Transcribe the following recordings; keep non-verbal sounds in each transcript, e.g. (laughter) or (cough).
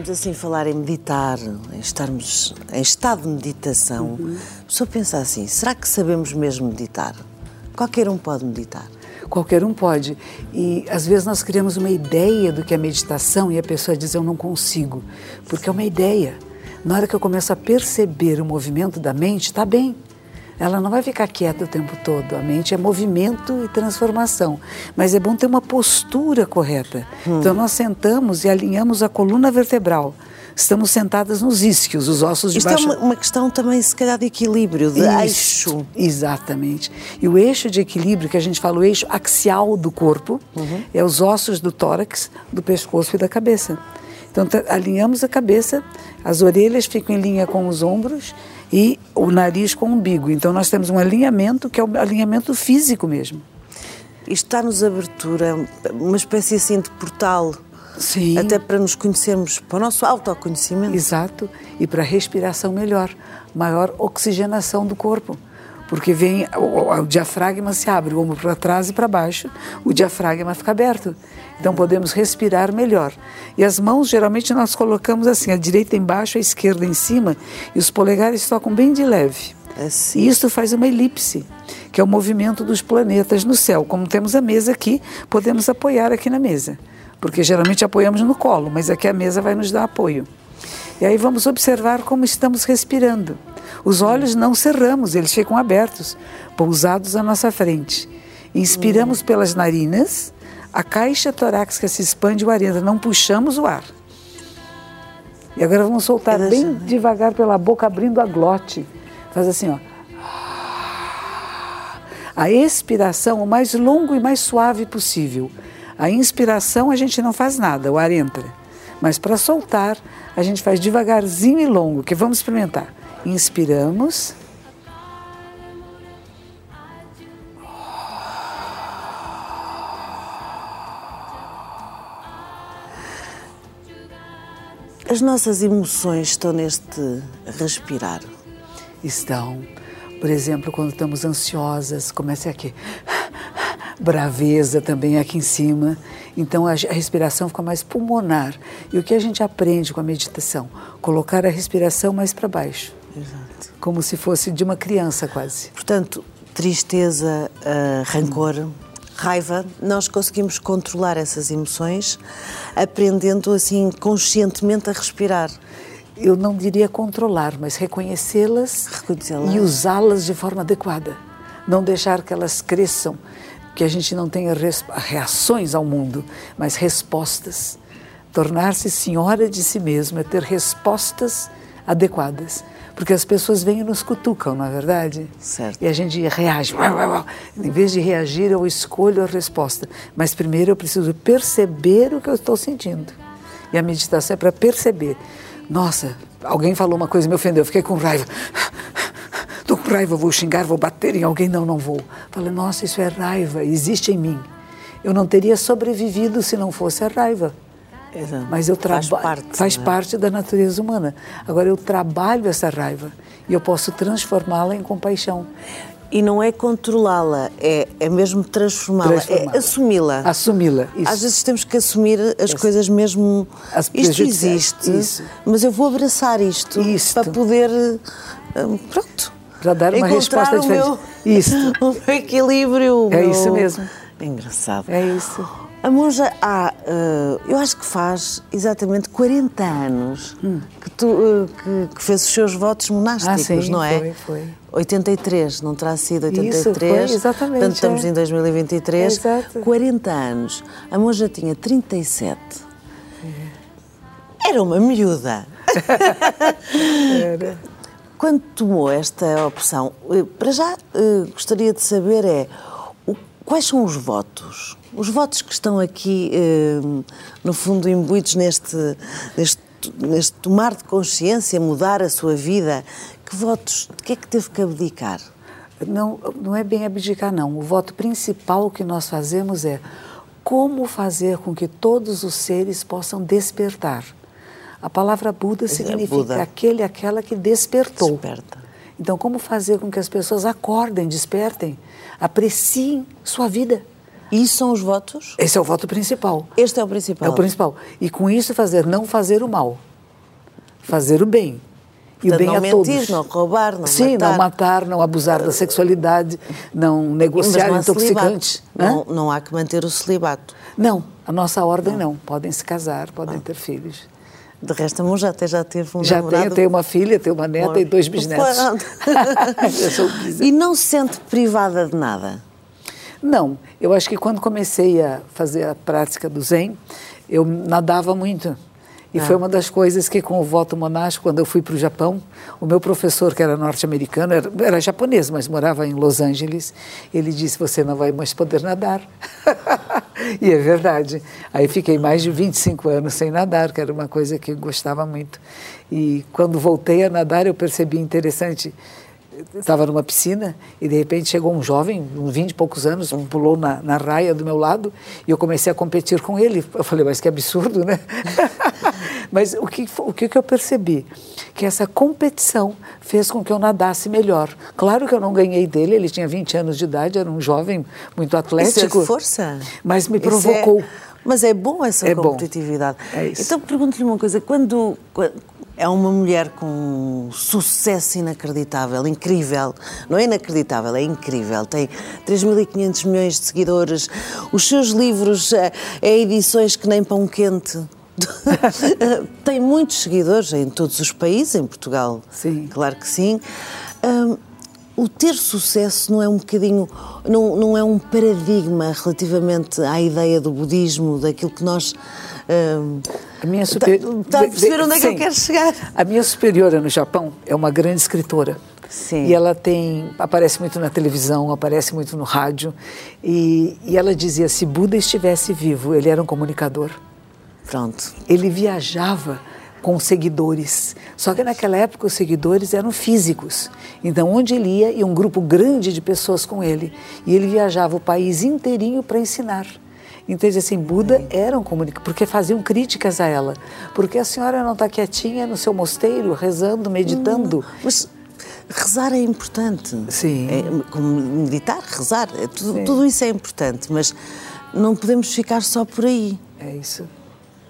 Ouvimos assim falar em meditar, em estarmos em estado de meditação, uhum. a pessoa pensa assim: será que sabemos mesmo meditar? Qualquer um pode meditar. Qualquer um pode. E às vezes nós criamos uma ideia do que é meditação e a pessoa diz eu não consigo, porque é uma ideia. Na hora que eu começo a perceber o movimento da mente, está bem. Ela não vai ficar quieta o tempo todo. A mente é movimento e transformação. Mas é bom ter uma postura correta. Hum. Então nós sentamos e alinhamos a coluna vertebral. Estamos sentadas nos isquios, os ossos de Isto baixo. é uma, uma, questão também, se calhar, de equilíbrio, de Isso, eixo. Exatamente. E o eixo de equilíbrio, que a gente fala o eixo axial do corpo, uhum. é os ossos do tórax, do pescoço e da cabeça. Então, alinhamos a cabeça, as orelhas ficam em linha com os ombros e o nariz com o umbigo. Então nós temos um alinhamento que é o alinhamento físico mesmo. Isto está-nos abertura, uma espécie assim de portal. Sim. Até para nos conhecermos, para o nosso autoconhecimento. Exato. E para a respiração melhor, maior oxigenação do corpo porque vem o, o, diafragma se abre, o ombro para trás e para baixo, o diafragma fica aberto. Então podemos respirar melhor. E as mãos geralmente nós colocamos assim, a direita embaixo, a esquerda em cima, e os polegares tocam bem de leve. Assim. E isso faz uma elipse, que é o movimento dos planetas no céu. Como temos a mesa aqui, podemos apoiar aqui na mesa, porque geralmente apoiamos no colo, mas aqui a mesa vai nos dar apoio. E aí vamos observar como estamos respirando. Os olhos não cerramos, eles ficam abertos, pousados à nossa frente. Inspiramos pelas narinas, a caixa torácica se expande e o ar entra, não puxamos o ar. E agora vamos soltar bem devagar pela boca, abrindo a glote. Faz assim, ó. A expiração o mais longo e mais suave possível. A inspiração a gente não faz nada, o ar entra. Mas para soltar, a gente faz devagarzinho e longo, que vamos experimentar. Inspiramos. As nossas emoções estão neste respirar? Estão. Por exemplo, quando estamos ansiosas, começa aqui. Braveza também aqui em cima. Então a respiração fica mais pulmonar. E o que a gente aprende com a meditação? Colocar a respiração mais para baixo. Exato. Como se fosse de uma criança quase. Portanto, tristeza, uh, rancor, raiva, nós conseguimos controlar essas emoções aprendendo assim conscientemente a respirar. Eu não diria controlar, mas reconhecê-las Reconhecê e usá-las de forma adequada. Não deixar que elas cresçam, que a gente não tenha reações ao mundo, mas respostas. Tornar-se senhora de si mesma, ter respostas adequadas. Porque as pessoas vêm e nos cutucam, não é verdade? Certo. E a gente reage. Em vez de reagir, eu escolho a resposta. Mas primeiro eu preciso perceber o que eu estou sentindo. E a meditação é para perceber. Nossa, alguém falou uma coisa e me ofendeu, eu fiquei com raiva. Raiva, vou xingar, vou bater em alguém. Não, não vou. Falei, nossa, isso é raiva, existe em mim. Eu não teria sobrevivido se não fosse a raiva. Exato. Mas eu trabalho. Faz, parte, faz né? parte da natureza humana. Agora eu trabalho essa raiva e eu posso transformá-la em compaixão. E não é controlá-la, é, é mesmo transformá-la, Transformá é assumi-la. Assumi-la. Às vezes temos que assumir as coisas mesmo. As isto existe, isso. mas eu vou abraçar isto, Isto. para poder. hum, Pronto. Para dar uma resposta diferente. Meu, Isso. (laughs) o meu equilíbrio. o É meu- isso mesmo. É engraçado. É isso. A monja há, eh, eu acho que faz exatamente 40 anos que, tu, eh, que, que fez os seus votos monásticos, Hum. Ah, sim, não é? foi, foi. 83, não terá sido 83? Isso, foi, exatamente, Portanto, estamos é. em 2023. Exato. 40 anos. A monja tinha 37. É. Era uma miúda. (laughs) Era. Quando tomou esta opção, eh, para já eh, gostaria de saber é quais são os votos? Os votos que estão aqui, eh, no fundo, imbuídos neste, neste, neste tomar de consciência, mudar a sua vida. Que votos, de que é que teve que abdicar? Não, não é bem abdicar, não. O voto principal que nós fazemos é como fazer com que todos os seres possam despertar. A palavra Buda significa Buda. aquele, aquela que despertou. Desperta. Então, como fazer com que as pessoas acordem, despertem, apreciem sua vida, E isso são os votos? Esse é o voto principal. Este é o principal. É o principal. E com isso fazer, não fazer o mal, fazer o bem. E Portanto, o bem não a mentir, todos. não roubar, não Sim, matar. não matar, não abusar da sexualidade, não negociar não intoxicantes. Não, não, há que manter o celibato. Não, a nossa ordem não. Podem se casar, podem ter filhos. De resto, a mão já, até já teve um já namorado. Já tem, uma filha, tem uma neta Bom, e dois bisnetos. (laughs) e não se sente privada de nada? Não, eu acho que quando comecei a fazer a prática do Zen, eu nadava muito. E ah. foi uma das coisas que, com o voto monástico, quando eu fui para o Japão, o meu professor, que era norte-americano, era, era, japonês, mas morava em Los Angeles, ele disse: Você não vai mais poder nadar. (laughs) e é verdade. Aí fiquei mais de 25 anos sem nadar, que era uma coisa que eu gostava muito. E quando voltei a nadar, eu percebi interessante estava numa piscina e de repente chegou um jovem, uns 20 e poucos anos, pulou na, na raia do meu lado e eu comecei a competir com ele. Eu falei, mas que absurdo, né? (laughs) mas o que, o que eu percebi? Que essa competição fez com que eu nadasse melhor. Claro que eu não ganhei dele, ele tinha 20 anos de idade, era um jovem muito atlético. Isso é força. Mas me provocou. É... Mas é bom essa é competitividade. Bom. É isso. Então pergunto-lhe uma coisa, quando, é uma mulher com sucesso inacreditável, incrível. Não é inacreditável, é incrível. Tem 3.500 milhões de seguidores. Os seus livros é, é edições que nem pão quente. (laughs) Tem muitos seguidores em todos os países, em Portugal, sim. claro que sim. Um, o ter sucesso não é um bocadinho, não, não é um paradigma relativamente à ideia do budismo, daquilo que nós a minha superior... Está, está a perceber onde é que Sim. eu quero chegar? A minha superiora no Japão é uma grande escritora. Sim. E ela tem aparece muito na televisão, aparece muito no rádio. E, e ela dizia: se Buda estivesse vivo, ele era um comunicador. Pronto. Ele viajava com seguidores. Só que naquela época os seguidores eram físicos. Então, onde ele ia, ia um grupo grande de pessoas com ele. E ele viajava o país inteirinho para ensinar. Então, assim, Buda era um comunicador, porque faziam críticas a ela. Porque a senhora não está quietinha no seu mosteiro, rezando, meditando. Hum, mas rezar é importante. Sim. É, como meditar, rezar, é, tudo, tudo isso é importante, mas não podemos ficar só por aí. É isso.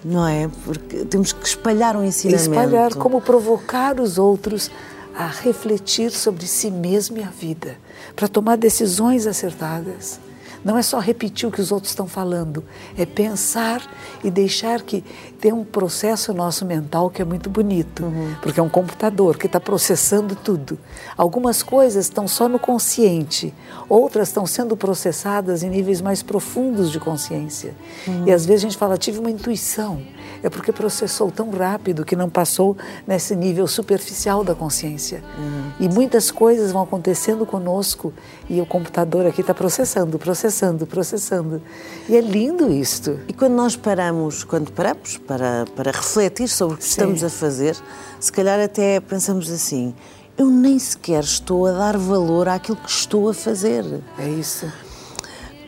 Não é? Porque temos que espalhar um ensinamento. Espalhar, como provocar os outros a refletir sobre si mesmo e a vida, para tomar decisões acertadas. Não é só repetir o que os outros estão falando, é pensar e deixar que tem um processo nosso mental que é muito bonito, uhum. porque é um computador que está processando tudo. Algumas coisas estão só no consciente, outras estão sendo processadas em níveis mais profundos de consciência. Uhum. E às vezes a gente fala, tive uma intuição é porque processou tão rápido que não passou nesse nível superficial da consciência. Uhum. E muitas coisas vão acontecendo conosco e o computador aqui está processando, processando, processando. E é lindo isto. E quando nós paramos, quando paramos para, para refletir sobre o que Sim. estamos a fazer, se calhar até pensamos assim, eu nem sequer estou a dar valor àquilo que estou a fazer. É isso.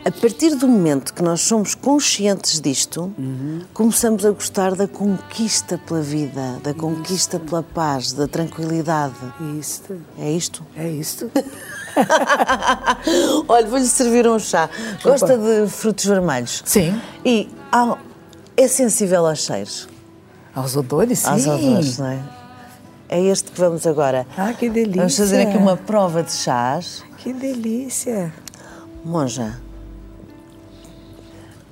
A partir do momento que nós somos conscientes disto, uhum. começamos a gostar da conquista pela vida, da conquista isto. pela paz, da tranquilidade. Isto. É isto? É isto. (laughs) Olha, vou-lhe servir um chá. Gosta Opa. de frutos vermelhos? Sim. E é sensível aos cheiros? Aos odores, sim. Aos odores, não é? É este que vamos agora. Ah, que delícia. Vamos fazer aqui uma prova de chás. Que delícia. Monja,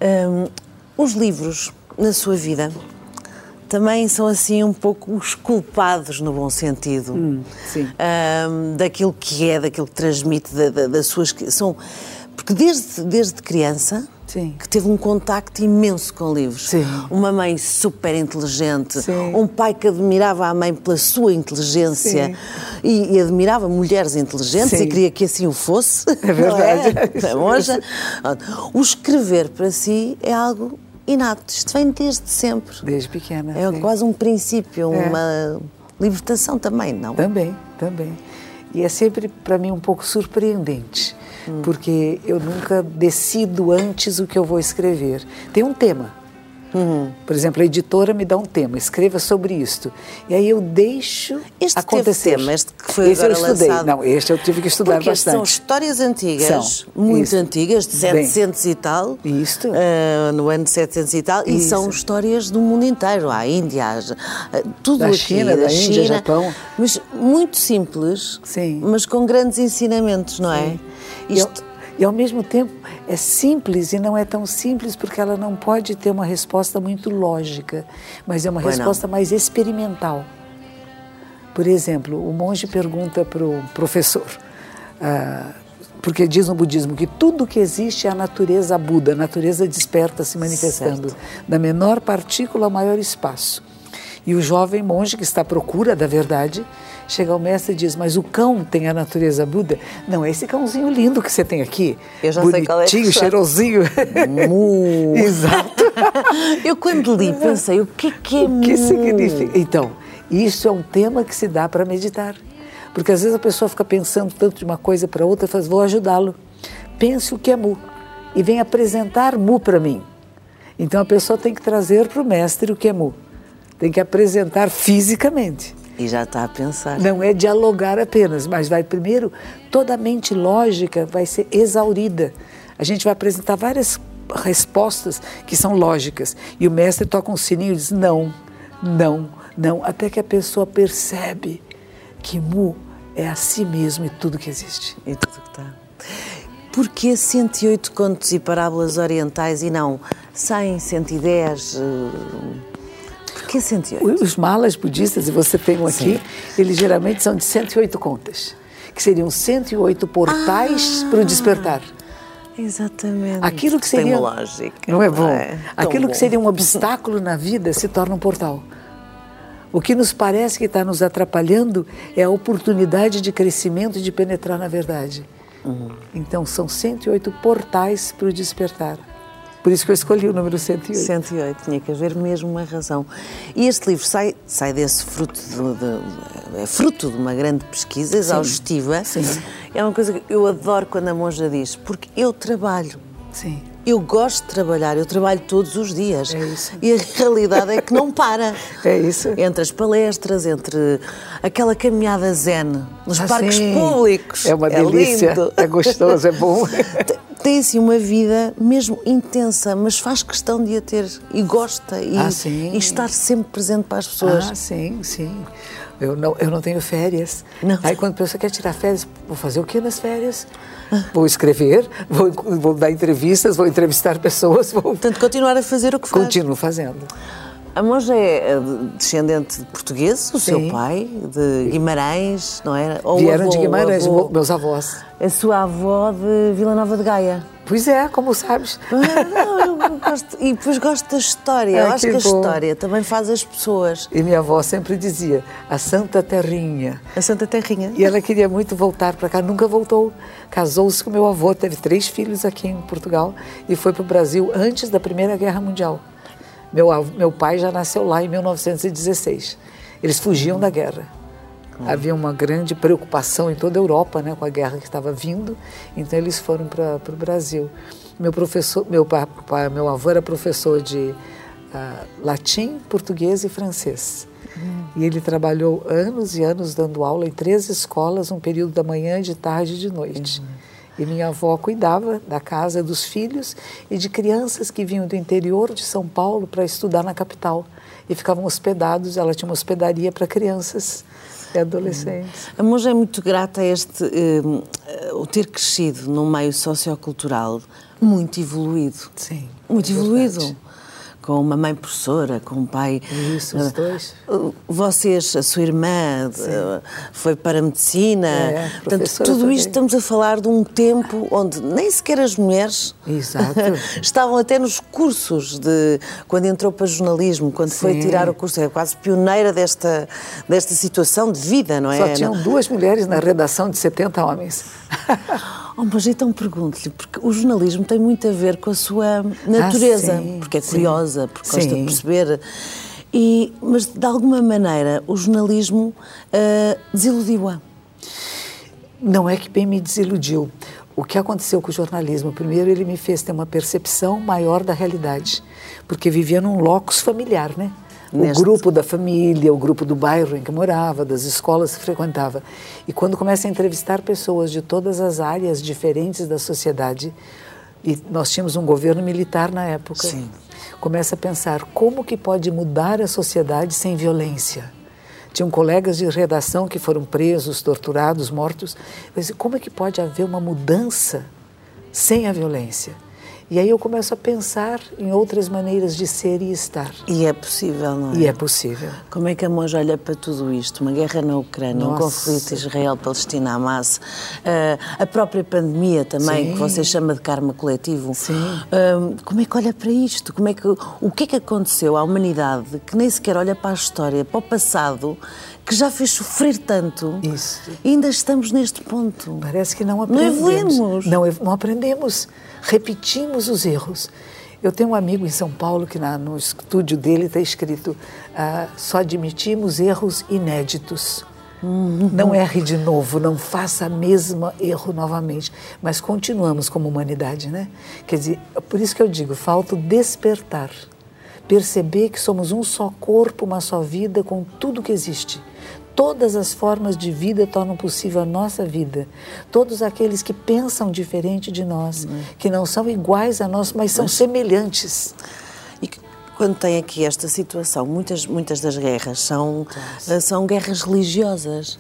um, os livros na sua vida também são assim um pouco os culpados no bom sentido. Hum, um, daquilo que é, daquilo que transmite, da, da, das suas são porque desde desde criança Sim. que teve um contacto imenso com livros. Sim. Uma mãe super inteligente, Sim. um pai que admirava a mãe pela sua inteligência e, e, admirava mulheres inteligentes e queria que assim o fosse. É verdade. (laughs) É? O escrever para si é algo inato. Isto vem desde sempre. Desde pequena. É quase um princípio, é. uma libertação também, não? Também, também. E é sempre para mim um pouco surpreendente porque eu nunca decido antes o que eu vou escrever. Tem um tema. Uhum. Por exemplo, a editora me dá um tema, escreva sobre isto. E aí eu deixo este acontecer. Tema, este que foi este agora eu estudei. lançado. Não, este eu tive que estudar Porque bastante. são histórias antigas, São. muito Isto. antigas, de 700 e tal. Isto. ah, no ano de 700 e tal. E Isso. são histórias do mundo inteiro. A Índia, a- a- tudo Da aqui. China, da Índia, China. Japão. Mas muito simples, Sim. mas com grandes ensinamentos, não é? E ao, Isto, e ao mesmo tempo é simples e não é tão simples porque ela não pode ter uma resposta muito lógica, mas é uma Pois não. resposta mais experimental. Por exemplo, o monge pergunta para o professor, ah, porque diz no budismo que tudo que existe é a natureza Buda, a natureza desperta se manifestando, da menor partícula ao maior espaço. E o jovem monge que está à procura da verdade chega ao mestre e diz: Mas o cão tem a natureza Buda? Não, é esse cãozinho lindo que você tem aqui. Eu já sei qual é que Bonitinho, são. cheirosinho. Mu. (laughs) Exato. (laughs) Eu quando li pensei, o que é que é O que mu? significa? Então, isso é um tema que se dá para meditar. Porque às vezes a pessoa fica pensando tanto de uma coisa para outra e faz, vou ajudá-lo. Pense o que é mu e vem apresentar mu para mim. Então a pessoa tem que trazer para o mestre o que é mu. Tem que apresentar fisicamente. E já está a pensar. Não é dialogar apenas, mas vai primeiro, toda a mente lógica vai ser exaurida. A gente vai apresentar várias respostas que são lógicas. E o mestre toca um sininho e diz: não, não, não, até que a pessoa percebe que Mu é a si mesmo e tudo que existe. E tudo que está. Porquê 108 contos e parábolas orientais e não 100, 110? eh, Porquê 108? Os malas budistas, e você tem um aqui, eles geralmente são de 108 contas, que seriam 108 portais para o despertar. Exatamente. Aquilo que Tem seria. uma lógica. Não é bom? Tão Aquilo bom. que seria um obstáculo na vida se torna um portal. O que nos parece que está nos atrapalhando é a oportunidade de crescimento e de penetrar na verdade. Uhum. Então, são 108 portais para o despertar. Por isso que eu escolhi o número 108. 108, tinha que haver mesmo uma razão. E este livro sai, sai desse fruto de, de- é fruto de uma grande pesquisa exaustiva. sim. É uma coisa que eu adoro quando a monja diz, porque eu trabalho. Sim. Eu gosto de trabalhar, eu trabalho todos os dias. É isso. E a realidade é que não para. (laughs) É isso. Entre as palestras, entre aquela caminhada zen, nos Ah, parques sim. públicos. É uma delícia. lindo. É gostoso, é bom. (laughs) Tem assim uma vida mesmo intensa, mas faz questão de a ter e gosta e, Ah, e estar sempre presente para as pessoas. Ah, sim, sim. Eu não, eu não tenho férias. Não. Aí quando a pessoa quer tirar férias, vou fazer o que nas férias? Vou escrever, vou, vou dar entrevistas, vou entrevistar (laughs) pessoas, vou... Portanto, continuar a fazer o que faz. Continuo fazendo. A monja é eh, descendente de português, o seu Sim. pai, de Guimarães, não era? Ou Vieram avô, de Guimarães, avô. meus avós. A sua avó de Vila Nova de Gaia. Pois é, como sabes. Ah, não, eu gosto, e depois gosto da história. Eu Ai, acho que que a bom. história também faz as pessoas. E minha avó sempre dizia, a Santa Terrinha. A Santa Terrinha. E ela queria muito voltar para cá, nunca voltou. Casou-se com meu avô, teve três filhos aqui em Portugal e foi para o Brasil antes da Primeira Guerra Mundial. Meu, meu pai já nasceu lá em 1916. Eles fugiam da guerra. Havia uma grande preocupação em toda a Europa né, com a guerra que estava vindo, então eles foram para o Brasil. Meu professor, meu, pa- pa- meu avô era professor de ah, latim, português e francês. E ele trabalhou anos e anos dando aula em três escolas, um período da manhã, de tarde e de noite. E minha avó cuidava da casa dos filhos e de crianças que vinham do interior de São Paulo para estudar na capital. E ficavam hospedados, ela tinha uma hospedaria para crianças e adolescentes. A monja é muito grata a este, eh, o ter crescido num meio sociocultural muito evoluído. Sim, Muito é evoluído. verdade. Com uma mãe professora, com um pai. Isso, os dois. Uh, Vocês, a sua irmã, uh, foi para a medicina. É, Portanto, professora tudo também. isto estamos a falar de um tempo onde nem sequer as mulheres (laughs) estavam até nos cursos de quando entrou para jornalismo, quando foi Sim. tirar o curso, é quase pioneira desta, desta situação de vida, não é? Só tinham duas mulheres na redação de 70 homens. (laughs) Oh, mas então pergunto-lhe, porque o jornalismo tem muito a ver com a sua natureza, Ah, sim, porque é sim. curiosa, porque gosta de Sim. perceber. E, mas de alguma maneira o jornalismo ah, desiludiu-a. Não é que bem me desiludiu. O que aconteceu com o jornalismo? Primeiro, ele me fez ter uma percepção maior da realidade. porque vivia num locus familiar, né? Neste- O grupo da família, o grupo do bairro em que morava, das escolas que frequentava. E quando começa a entrevistar pessoas de todas as áreas diferentes da sociedade, e nós tínhamos um governo militar na época, Sim. começa a pensar como que pode mudar a sociedade sem violência. Tinham colegas de redação que foram presos, torturados, mortos. Disse, como é que pode haver uma mudança sem a violência? E aí eu começo a pensar em outras maneiras de ser e estar. E é possível, não é? E é possível. Como é que a monja olha para tudo isto? Uma guerra na Ucrânia, um Nossa. conflito Israel-Palestina-Hamas, eh, a própria pandemia também, Sim. que você chama de karma coletivo. Sim. Hum, como é que olha para isto? Como é que, o que é que aconteceu à humanidade que nem sequer olha para a história, para o passado, que já fez sofrer tanto? Isso. E ainda estamos neste ponto. Parece que não Não aprendemos. evoluímos. Não, não aprendemos. Repetimos os erros. Eu tenho um amigo em São Paulo que na- no estúdio dele está escrito ah, só admitimos erros inéditos. Não erre de novo, não faça a mesma erro novamente. Mas continuamos como humanidade, né? Quer dizer, por isso que eu digo, falta o despertar. Perceber que somos um só corpo, uma só vida, com tudo que existe. Todas as formas de vida tornam possível a nossa vida. Todos aqueles que pensam diferente de nós, que não são iguais a nós, mas são semelhantes. E que- quando tem aqui esta situação, muitas, muitas das guerras são, eh, são guerras religiosas.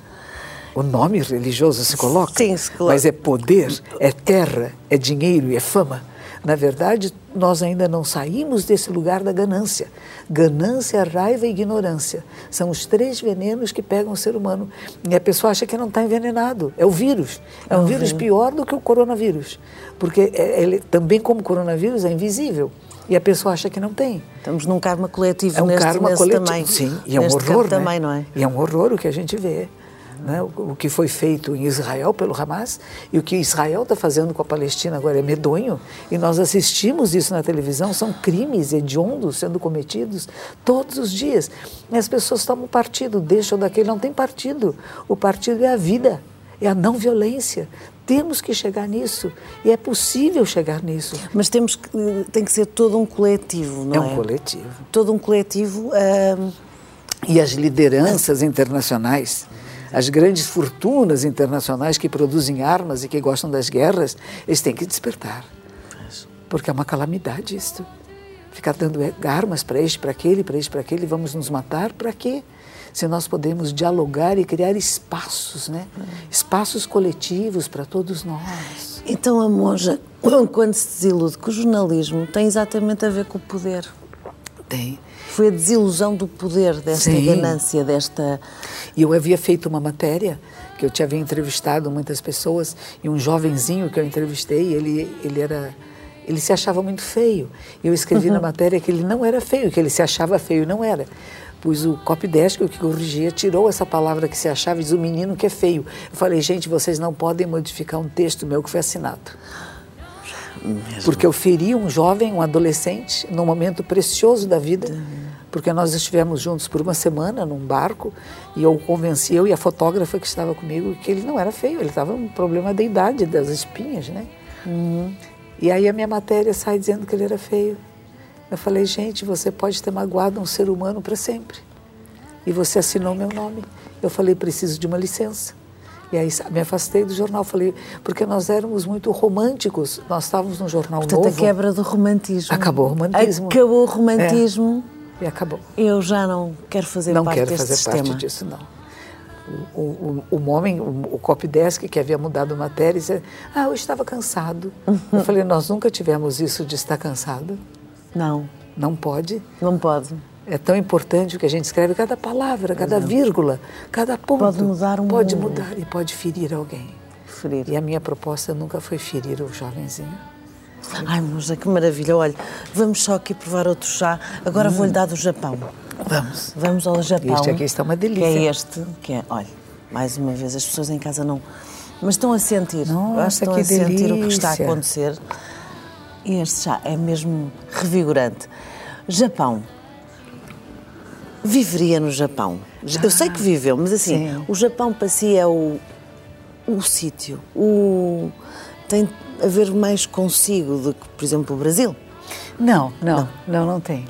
O nome religioso se coloca, Sim, se coloca. mas é poder, é terra, é dinheiro e é fama. Na verdade, nós ainda não saímos desse lugar da ganância. Ganância, raiva e ignorância são os três venenos que pegam o ser humano. E a pessoa acha que não está envenenado. É o vírus. É um vírus pior do que o coronavírus. Porque é- ele, também, como o coronavírus, é invisível. E a pessoa acha que não tem. Estamos num karma coletivo É um neste, karma coletivo. também. Sim, e é um horror, né? também, não é? E é um horror o que a gente vê. Né? O, o que foi feito em Israel pelo Hamas e o que Israel está fazendo com a Palestina agora é medonho. E nós assistimos isso na televisão, são crimes hediondos sendo cometidos todos os dias. E as pessoas tomam partido, deixam daquele, não tem partido. O partido é a vida, é a não violência. Temos que chegar nisso e é possível chegar nisso. Mas temos que, tem que ser todo um coletivo, não É é? um coletivo. Todo um coletivo. hum, E as lideranças internacionais, as grandes fortunas internacionais que produzem armas e que gostam das guerras, eles têm que despertar. Porque é uma calamidade isto. Ficar dando armas para este, para aquele, para este, para aquele, vamos nos matar, para quê? Se nós podemos dialogar e criar espaços, né? Espaços coletivos para todos nós. Então a monja, (coughs) quando se desilude com o jornalismo, tem exatamente a ver com o poder. Tem. Foi a desilusão do poder, desta Sim. ganância, desta. E eu havia feito uma matéria que eu tinha entrevistado muitas pessoas e um jovenzinho que eu entrevistei, ele ele era ele se achava muito feio. Eu escrevi na matéria que ele não era feio, que ele se achava feio, não era. Pois o copydesk, o que corrigia, tirou essa palavra que se achava e diz o menino que é feio. Eu falei, gente, vocês não podem modificar um texto meu que foi assinado. Porque eu feri um jovem, um adolescente, num momento precioso da vida, porque nós estivemos juntos por uma semana num barco e eu convenci, eu e a fotógrafa que estava comigo, que ele não era feio, ele estava um problema da idade, das espinhas, né? E aí a minha matéria sai dizendo que ele era feio. Eu falei, gente, você pode ter magoado um ser humano para sempre. E você assinou meu nome. Eu falei, preciso de uma licença. E aí me afastei do jornal, falei, porque nós éramos muito românticos, nós estávamos num jornal Portanto, novo. a quebra do romantismo. Acabou o romantismo. Acabou o romantismo. E acabou. Eu já não quero fazer não parte quero deste fazer sistema. parte disso, não. O, o, o, homem, o, o copydesk que havia mudado matéria, disse, ah, eu estava cansado. (laughs) Eu falei, nós nunca tivemos isso de estar cansado. Não, Não pode. não pode. É tão importante o que a gente escreve, cada palavra, cada vírgula, cada ponto. Pode mudar um Pode mudar e pode ferir alguém. Ferir. E a minha proposta nunca foi ferir o jovenzinho. Ai, moça, que maravilha. Olha, vamos só aqui provar outro chá. Agora vou-lhe dar do Japão. Vamos. Vamos ao Japão. Este aqui está uma delícia. Que é este, que é, olha, mais uma vez, as pessoas em casa não. Mas estão a sentir. Nossa, acho que estão a sentir o que está a delícia. acontecer. E este chá é mesmo revigorante. Japão. Viveria no Japão. Eu sei que viveu, mas assim, Sim. o Japão para si é o, o sítio. O, tem a ver mais consigo do que, por exemplo, o Brasil. Não, não, não, não tem.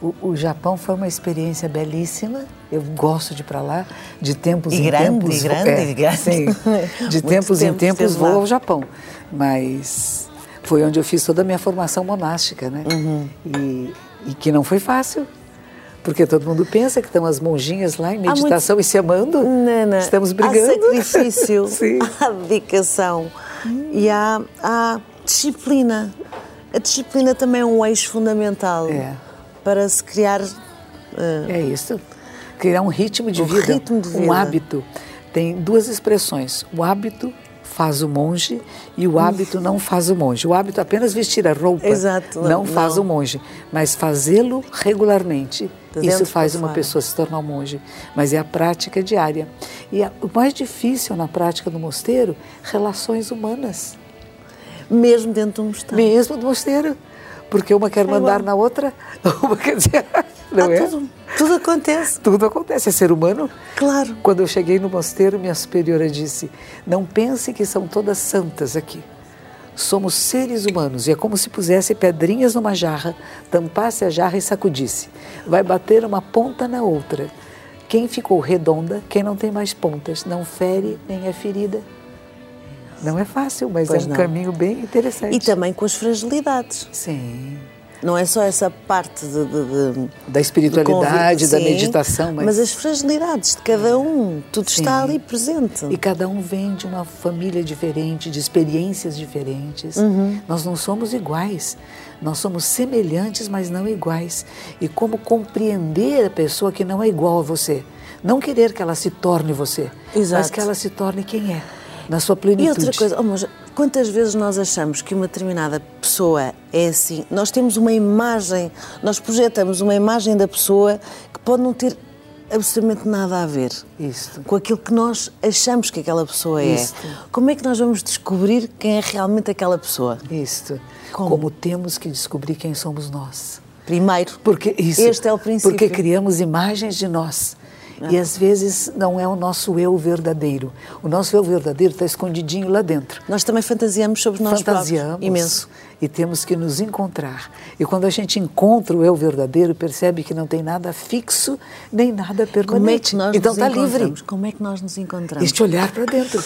O, o, Japão foi uma experiência belíssima. Eu gosto de ir para lá. De tempos e em grande, tempos. Grande, é, grande. Sim, (laughs) de tempos em tempos vou ao Japão. Mas foi onde eu fiz toda a minha formação monástica, né? Uhum. E, e, que não foi fácil. Porque todo mundo pensa que estão as monjinhas lá em meditação muito... e se amando. Não, não. Estamos brigando. (laughs) Há sacrifício, há dedicação hum. e há, há disciplina. A disciplina também é um eixo fundamental. É para se criar. Uh... É isso. Criar um ritmo de um vida, ritmo de vida. um hábito. Tem duas expressões: o hábito faz o monge e o hábito não faz o monge. O hábito é apenas vestir a roupa Exato, não, não faz o monge, mas fazê-lo regularmente. Isso faz uma pessoa se tornar um monge, mas é a prática diária. E a, o mais difícil na prática do mosteiro, relações humanas. Mesmo dentro do mosteiro. Mesmo do mosteiro porque uma quer mandar na outra, (laughs) uma quer dizer, não ah, é? Tudo, tudo acontece. Tudo acontece, é ser humano. Claro. Quando eu cheguei no mosteiro, minha superiora disse: Não pense que são todas santas aqui. Somos seres humanos e é como se pusesse pedrinhas numa jarra, tampasse a jarra e sacudisse. Vai bater uma ponta na outra. Quem ficou redonda, quem não tem mais pontas, não fere nem é ferida. Não é fácil, mas pois é um não. caminho bem interessante. E também com as fragilidades. Sim. Não é só essa parte de, de, de da espiritualidade, de da sim, meditação, mas... mas as fragilidades de cada um, tudo Sim. está ali presente. E cada um vem de uma família diferente, de experiências diferentes. Uhum. Nós não somos iguais. Nós somos semelhantes, mas não iguais. E como compreender a pessoa que não é igual a você? Não querer que ela se torne você, Exato. mas que ela se torne quem é, na sua plenitude. E outra coisa, oh, mas quantas vezes nós achamos que uma determinada pessoa é assim? Nós temos uma imagem, nós projetamos uma imagem da pessoa que pode não ter absolutamente nada a ver Isto. com aquilo que nós achamos que aquela pessoa é. Isto. Como é que nós vamos descobrir quem é realmente aquela pessoa? Isto. Como? Como temos que descobrir quem somos nós. Primeiro, Porque isso, este é o princípio. Porque criamos imagens de nós. E às vezes não é o nosso eu verdadeiro. O nosso eu verdadeiro está escondidinho lá dentro. Nós também fantasiamos sobre nós Fantasiamos. próprios. Imenso. E temos que nos encontrar. E quando a gente encontra o eu verdadeiro, percebe que não tem nada fixo, nem nada permanente. Como é que nós então está livre. Como é que nós nos encontramos? Este olhar para dentro.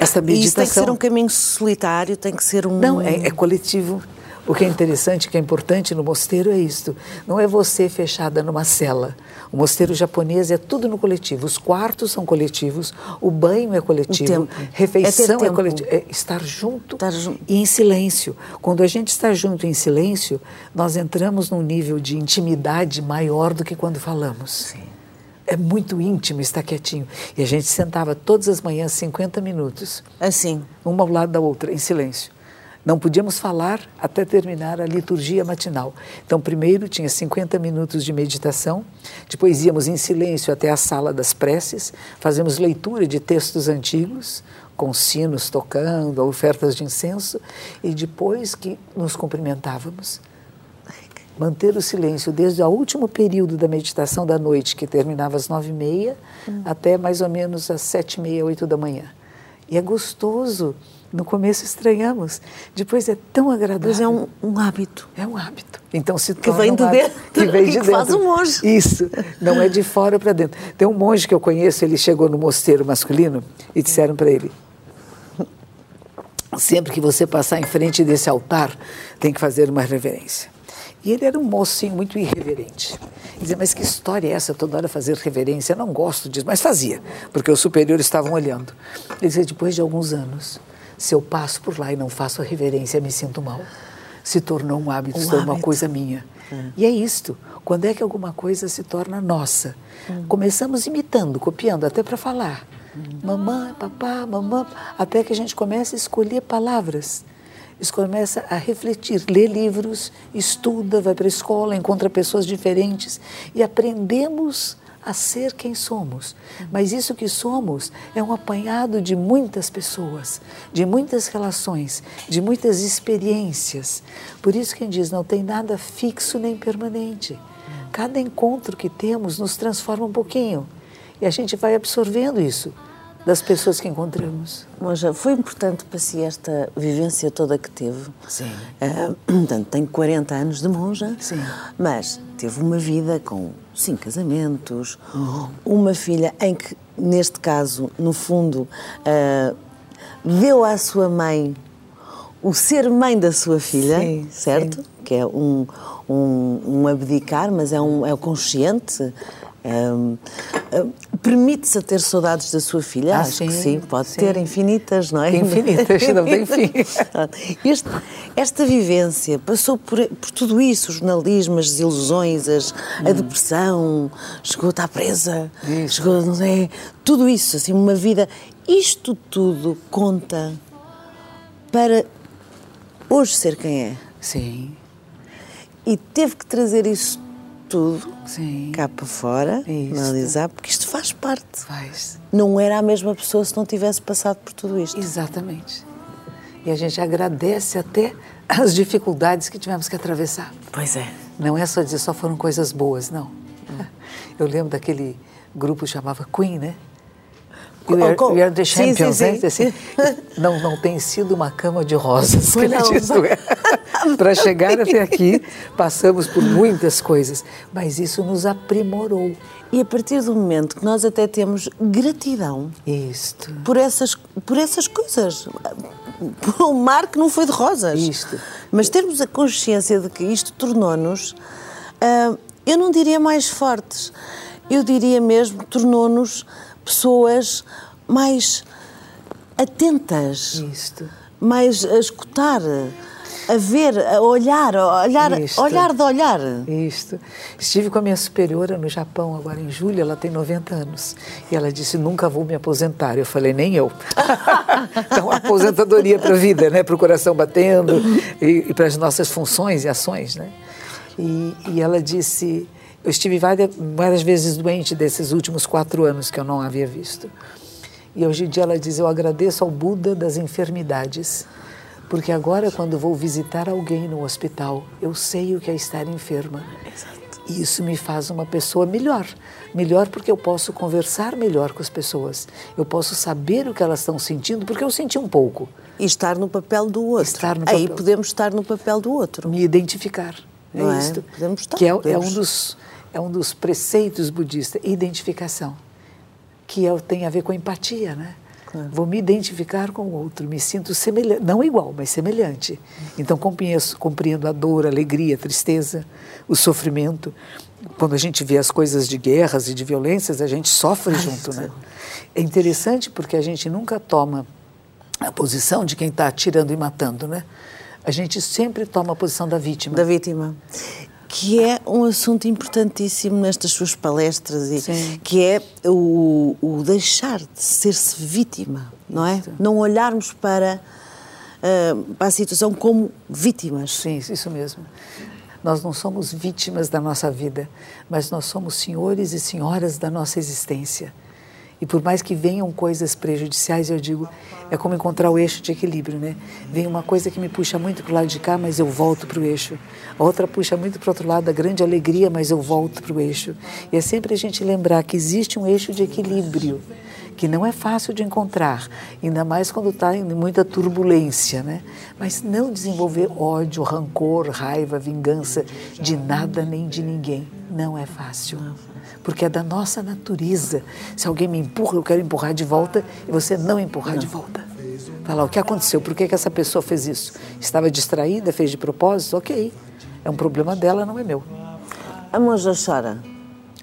Essa E meditação. isso tem que ser um caminho solitário, tem que ser um. Não, é, é coletivo. O que é interessante, o que é importante no mosteiro é isto. Não é você fechada numa cela. O mosteiro japonês é tudo no coletivo. Os quartos são coletivos, o banho é coletivo, tempo. refeição É é, tempo. coletivo. É estar junto Estar jun- e em silêncio. Quando a gente está junto em silêncio, nós entramos num nível de intimidade maior do que quando falamos. É muito íntimo estar quietinho. E a gente sentava todas as manhãs 50 minutos Assim. uma ao lado da outra, em silêncio. Não podíamos falar até terminar a liturgia matinal. Então, primeiro tinha 50 minutos de meditação, depois íamos em silêncio até a sala das preces, fazemos leitura de textos antigos, com sinos tocando, ofertas de incenso, e depois que nos cumprimentávamos. Manter o silêncio desde o último período da meditação da noite, que terminava às nove e meia, até mais ou menos às sete e meia, oito da manhã. E é gostoso. No começo estranhamos, depois é tão agradável. Mas é um, um hábito. É um hábito. Então se Que vem um de hábito. dentro, Que vem (laughs) de que dentro. faz o monge. Isso. Não é de fora para dentro. Tem um monge que eu conheço, ele chegou no mosteiro masculino e disseram para ele: sempre que você passar em frente desse altar, tem que fazer uma reverência. E ele era um mocinho muito irreverente. Ele dizia, mas que história é essa, toda hora fazer reverência? Eu não gosto disso, mas fazia, porque os superiores estavam olhando. Ele dizia, depois de alguns anos, se eu passo por lá e não faço a reverência, me sinto mal. Se tornou um hábito, se tornou uma coisa minha. E é isto. Quando é que alguma coisa se torna nossa? Começamos imitando, copiando, até para falar. Mamãe, papá, mamãe, até que a gente começa a escolher palavras. Começa a refletir, lê livros, estuda, vai para a escola, encontra pessoas diferentes e aprendemos a ser quem somos. Mas isso que somos é um apanhado de muitas pessoas, de muitas relações, de muitas experiências. Por isso quem diz não tem nada fixo nem permanente. Cada encontro que temos nos transforma um pouquinho e a gente vai absorvendo isso. Das pessoas que encontramos. Monja, foi importante para si esta vivência toda que teve? Sim. Uh, (clears throat) portanto, tem 40 anos de monja, Sim. mas teve uma vida com cinco casamentos, uma filha em que, neste caso, no fundo, uh, deu à sua mãe o ser mãe da sua filha, Sim, certo? sim. Que é um, um, um abdicar, mas é um é o consciente. Um, uh, Permite-se a ter saudades da sua filha? Ah, Acho que sim, sim, pode sim. ter infinitas, não é? Infinitas, (laughs) não tem fim. Este- esta vivência passou por, por tudo isso, o jornalismo, as desilusões, as- a depressão, chegou a estar presa, Hum. Isso. chegou, não sei, tudo isso, assim, uma vida. Isto tudo conta para hoje ser quem é. Sim, E teve que trazer isso tudo sim. cá para fora, Isso. analisar, porque isto faz parte. Faz. Não era a mesma pessoa se não tivesse passado por tudo isto. Exatamente. E a gente agradece até as dificuldades que tivemos que atravessar. Pois é. Não é só dizer só foram coisas boas, não. Eu lembro daquele grupo que chamava Queen, né? We are, we are the sim, sim, champions, sim. né? Assim, (laughs) não, não tem sido uma cama de rosas que Pois ele não. diz, não é? (laughs) Para chegar até aqui, passamos por muitas coisas, mas isso nos aprimorou. E a partir do momento que nós até temos gratidão Isto. por essas, por essas coisas, por um mar que não foi de rosas. Isto. Mas termos a consciência de que isto tornou-nos, ah, eu não diria mais fortes, eu diria mesmo tornou-nos pessoas mais atentas, Isto. mais a escutar, a ver, a olhar, a olhar, Isto. olhar de olhar. Isto. Estive com a minha superiora no Japão agora em julho, ela tem 90 anos. E ela disse: nunca vou me aposentar. Eu falei: nem eu. (laughs) então, aposentadoria para a vida, né? para o coração batendo e, e para as nossas funções e ações. Né? E, e ela disse: eu estive várias, várias vezes doente desses últimos quatro anos que eu não havia visto. E hoje em dia ela diz: Eu agradeço ao Buda das enfermidades, porque agora, quando vou visitar alguém no hospital, eu sei o que é estar enferma. E isso me faz uma pessoa melhor. Melhor porque eu posso conversar melhor com as pessoas. Eu posso saber o que elas estão sentindo, porque eu senti um pouco. E estar no papel do outro. Estar no Aí papel. podemos estar no papel do outro. Me identificar. Não é é? isto. Podemos estar, que é, é podemos. um dos, é um dos preceitos budistas, identificação. Que é, tem a ver com empatia, né? Vou me identificar com o outro, me sinto semelhante, não igual, mas semelhante. Então compreendo, compreendo a dor, a alegria, a tristeza, o sofrimento. Quando a gente vê as coisas de guerras e de violências, a gente sofre junto, né? É interessante porque a gente nunca toma a posição de quem está atirando e matando, né? A gente sempre toma a posição da vítima. da vítima. Que é um assunto importantíssimo nestas suas palestras, e Sim. que é o, o deixar de ser-se vítima, não é? Não olharmos para, ah, para a situação como vítimas. Sim, isso mesmo. Nós não somos vítimas da nossa vida, mas nós somos senhores e senhoras da nossa existência. E por mais que venham coisas prejudiciais, eu digo, é como encontrar o eixo de equilíbrio, né? Vem uma coisa que me puxa muito para o lado de cá, mas eu volto para o eixo. A outra puxa muito para o outro lado, a grande alegria, mas eu volto para o eixo. E é sempre a gente lembrar que existe um eixo de equilíbrio, que não é fácil de encontrar, ainda mais quando está em muita turbulência, né? Mas não desenvolver ódio, rancor, raiva, vingança de nada nem de ninguém. Não é fácil. Porque é da nossa natureza. Se alguém me empurra, eu quero empurrar de volta e você não empurrar de volta. Falar o que aconteceu, por que, que essa pessoa fez isso? Estava distraída, fez de propósito? Ok. É um problema dela, não é meu. A monja chora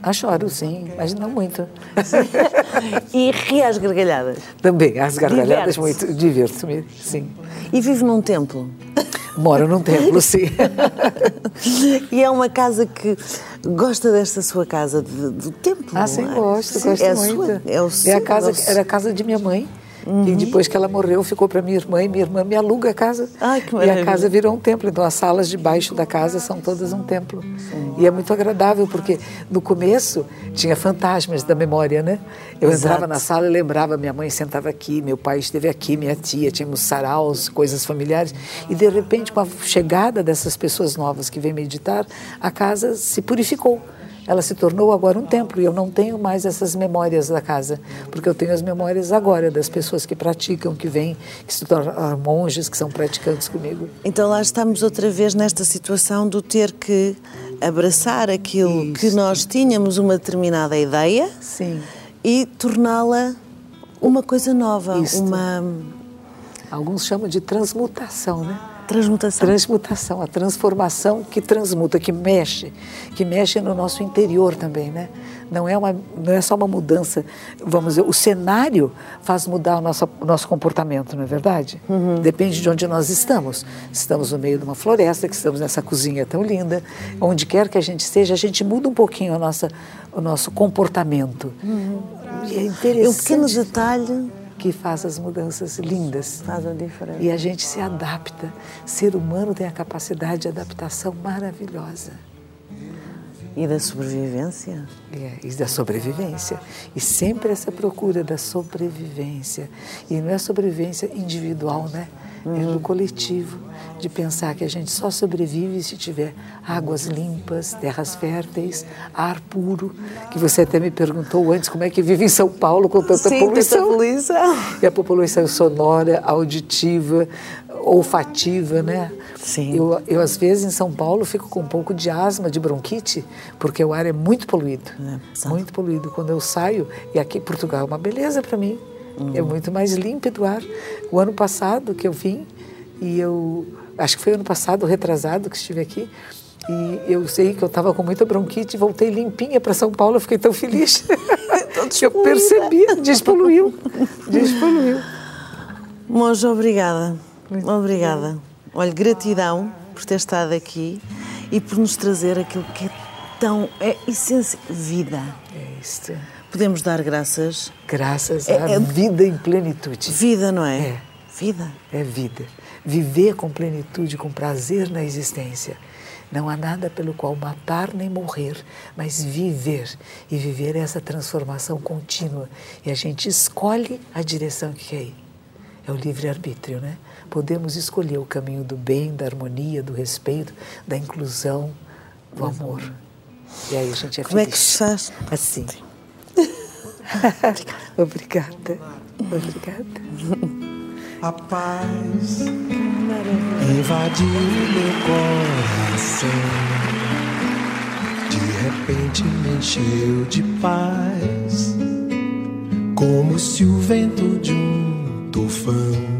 Ah, choro, sim, mas não muito. (laughs) e ri às gargalhadas. Também, as gargalhadas muito. Divirto-me, sim. E vive num templo. Moro num templo, sim. (laughs) E é uma casa que gosta desta sua casa, de- do templo. Ah, sim, é? gosto, Sim, gosto é a muito. Sua, é, o É seu, a casa, é o seu. era a casa de minha mãe. E depois que ela morreu, ficou para minha irmã, e minha irmã me aluga a casa. Ai, que e a casa virou um templo. Então, as salas debaixo da casa são todas um templo. E é muito agradável, porque no começo tinha fantasmas da memória, né? Eu Exato. entrava na sala e lembrava, minha mãe sentava aqui, meu pai esteve aqui, minha tia, tínhamos saraus, coisas familiares. E, de repente, com a chegada dessas pessoas novas que vêm meditar, a casa se purificou. Ela se tornou agora um templo e eu não tenho mais essas memórias da casa, porque eu tenho as memórias agora das pessoas que praticam, que vêm, que se tornam monges, que são praticantes comigo. Então lá estamos outra vez nesta situação do ter que abraçar aquilo Isso. que nós tínhamos uma determinada ideia Sim. e torná-la uma coisa nova, Isto. uma alguns chamam de transmutação, né? Transmutação. Transmutação, a transformação que transmuta, que mexe, que mexe no nosso interior também, né? Não é, uma, não é só uma mudança, vamos dizer, o cenário faz mudar o nosso, o nosso comportamento, não é verdade? Uhum. Depende de onde nós estamos. Estamos no meio de uma floresta, que estamos nessa cozinha tão linda, onde quer que a gente esteja, a gente muda um pouquinho a nossa, o nosso comportamento. Uhum. E é interessante. É um pequeno detalhe que faz as mudanças lindas. Faz a diferença. E a gente se adapta. Ser humano tem a capacidade de adaptação maravilhosa. E da sobrevivência? É, e da sobrevivência. E sempre essa procura da sobrevivência. E não é sobrevivência individual, né? Uhum. É no coletivo, de pensar que a gente só sobrevive se tiver águas limpas, terras férteis, ar puro, que você até me perguntou antes como é que vive em São Paulo com tanta Sim, poluição. Tanta poluição. E a poluição sonora, auditiva, olfativa, né? Sim. Eu, eu, às vezes, em São Paulo, fico com um pouco de asma, de bronquite, porque o ar é muito poluído. É, muito poluído. Quando eu saio, e aqui em Portugal é uma beleza para mim. Uhum. É muito mais límpido o ar. O ano passado que eu vim, e eu. Acho que foi ano passado, retrasado, que estive aqui. E eu sei que eu estava com muita bronquite, voltei limpinha para São Paulo, eu fiquei tão feliz. (laughs) eu percebi, despoluiu. Despoluiu. Monja, obrigada. Muito obrigada. Bem. Olha, gratidão por ter estado aqui e por nos trazer aquilo que é tão. é essência. vida. É isto. Podemos dar graças. Graças é, à é, vida em plenitude. Vida, não é? É. Vida. É vida. Viver com plenitude, com prazer na existência. Não há nada pelo qual matar nem morrer, mas viver. E viver é essa transformação contínua. E a gente escolhe a direção que quer ir. É o livre-arbítrio, né? Podemos escolher o caminho do bem, da harmonia, do respeito, da inclusão, do amor. E aí a gente é Como feliz. é que se faz? Assim. (laughs) Obrigada. Obrigada. A paz invadiu meu coração. De repente me encheu de paz, como se o vento de um tufão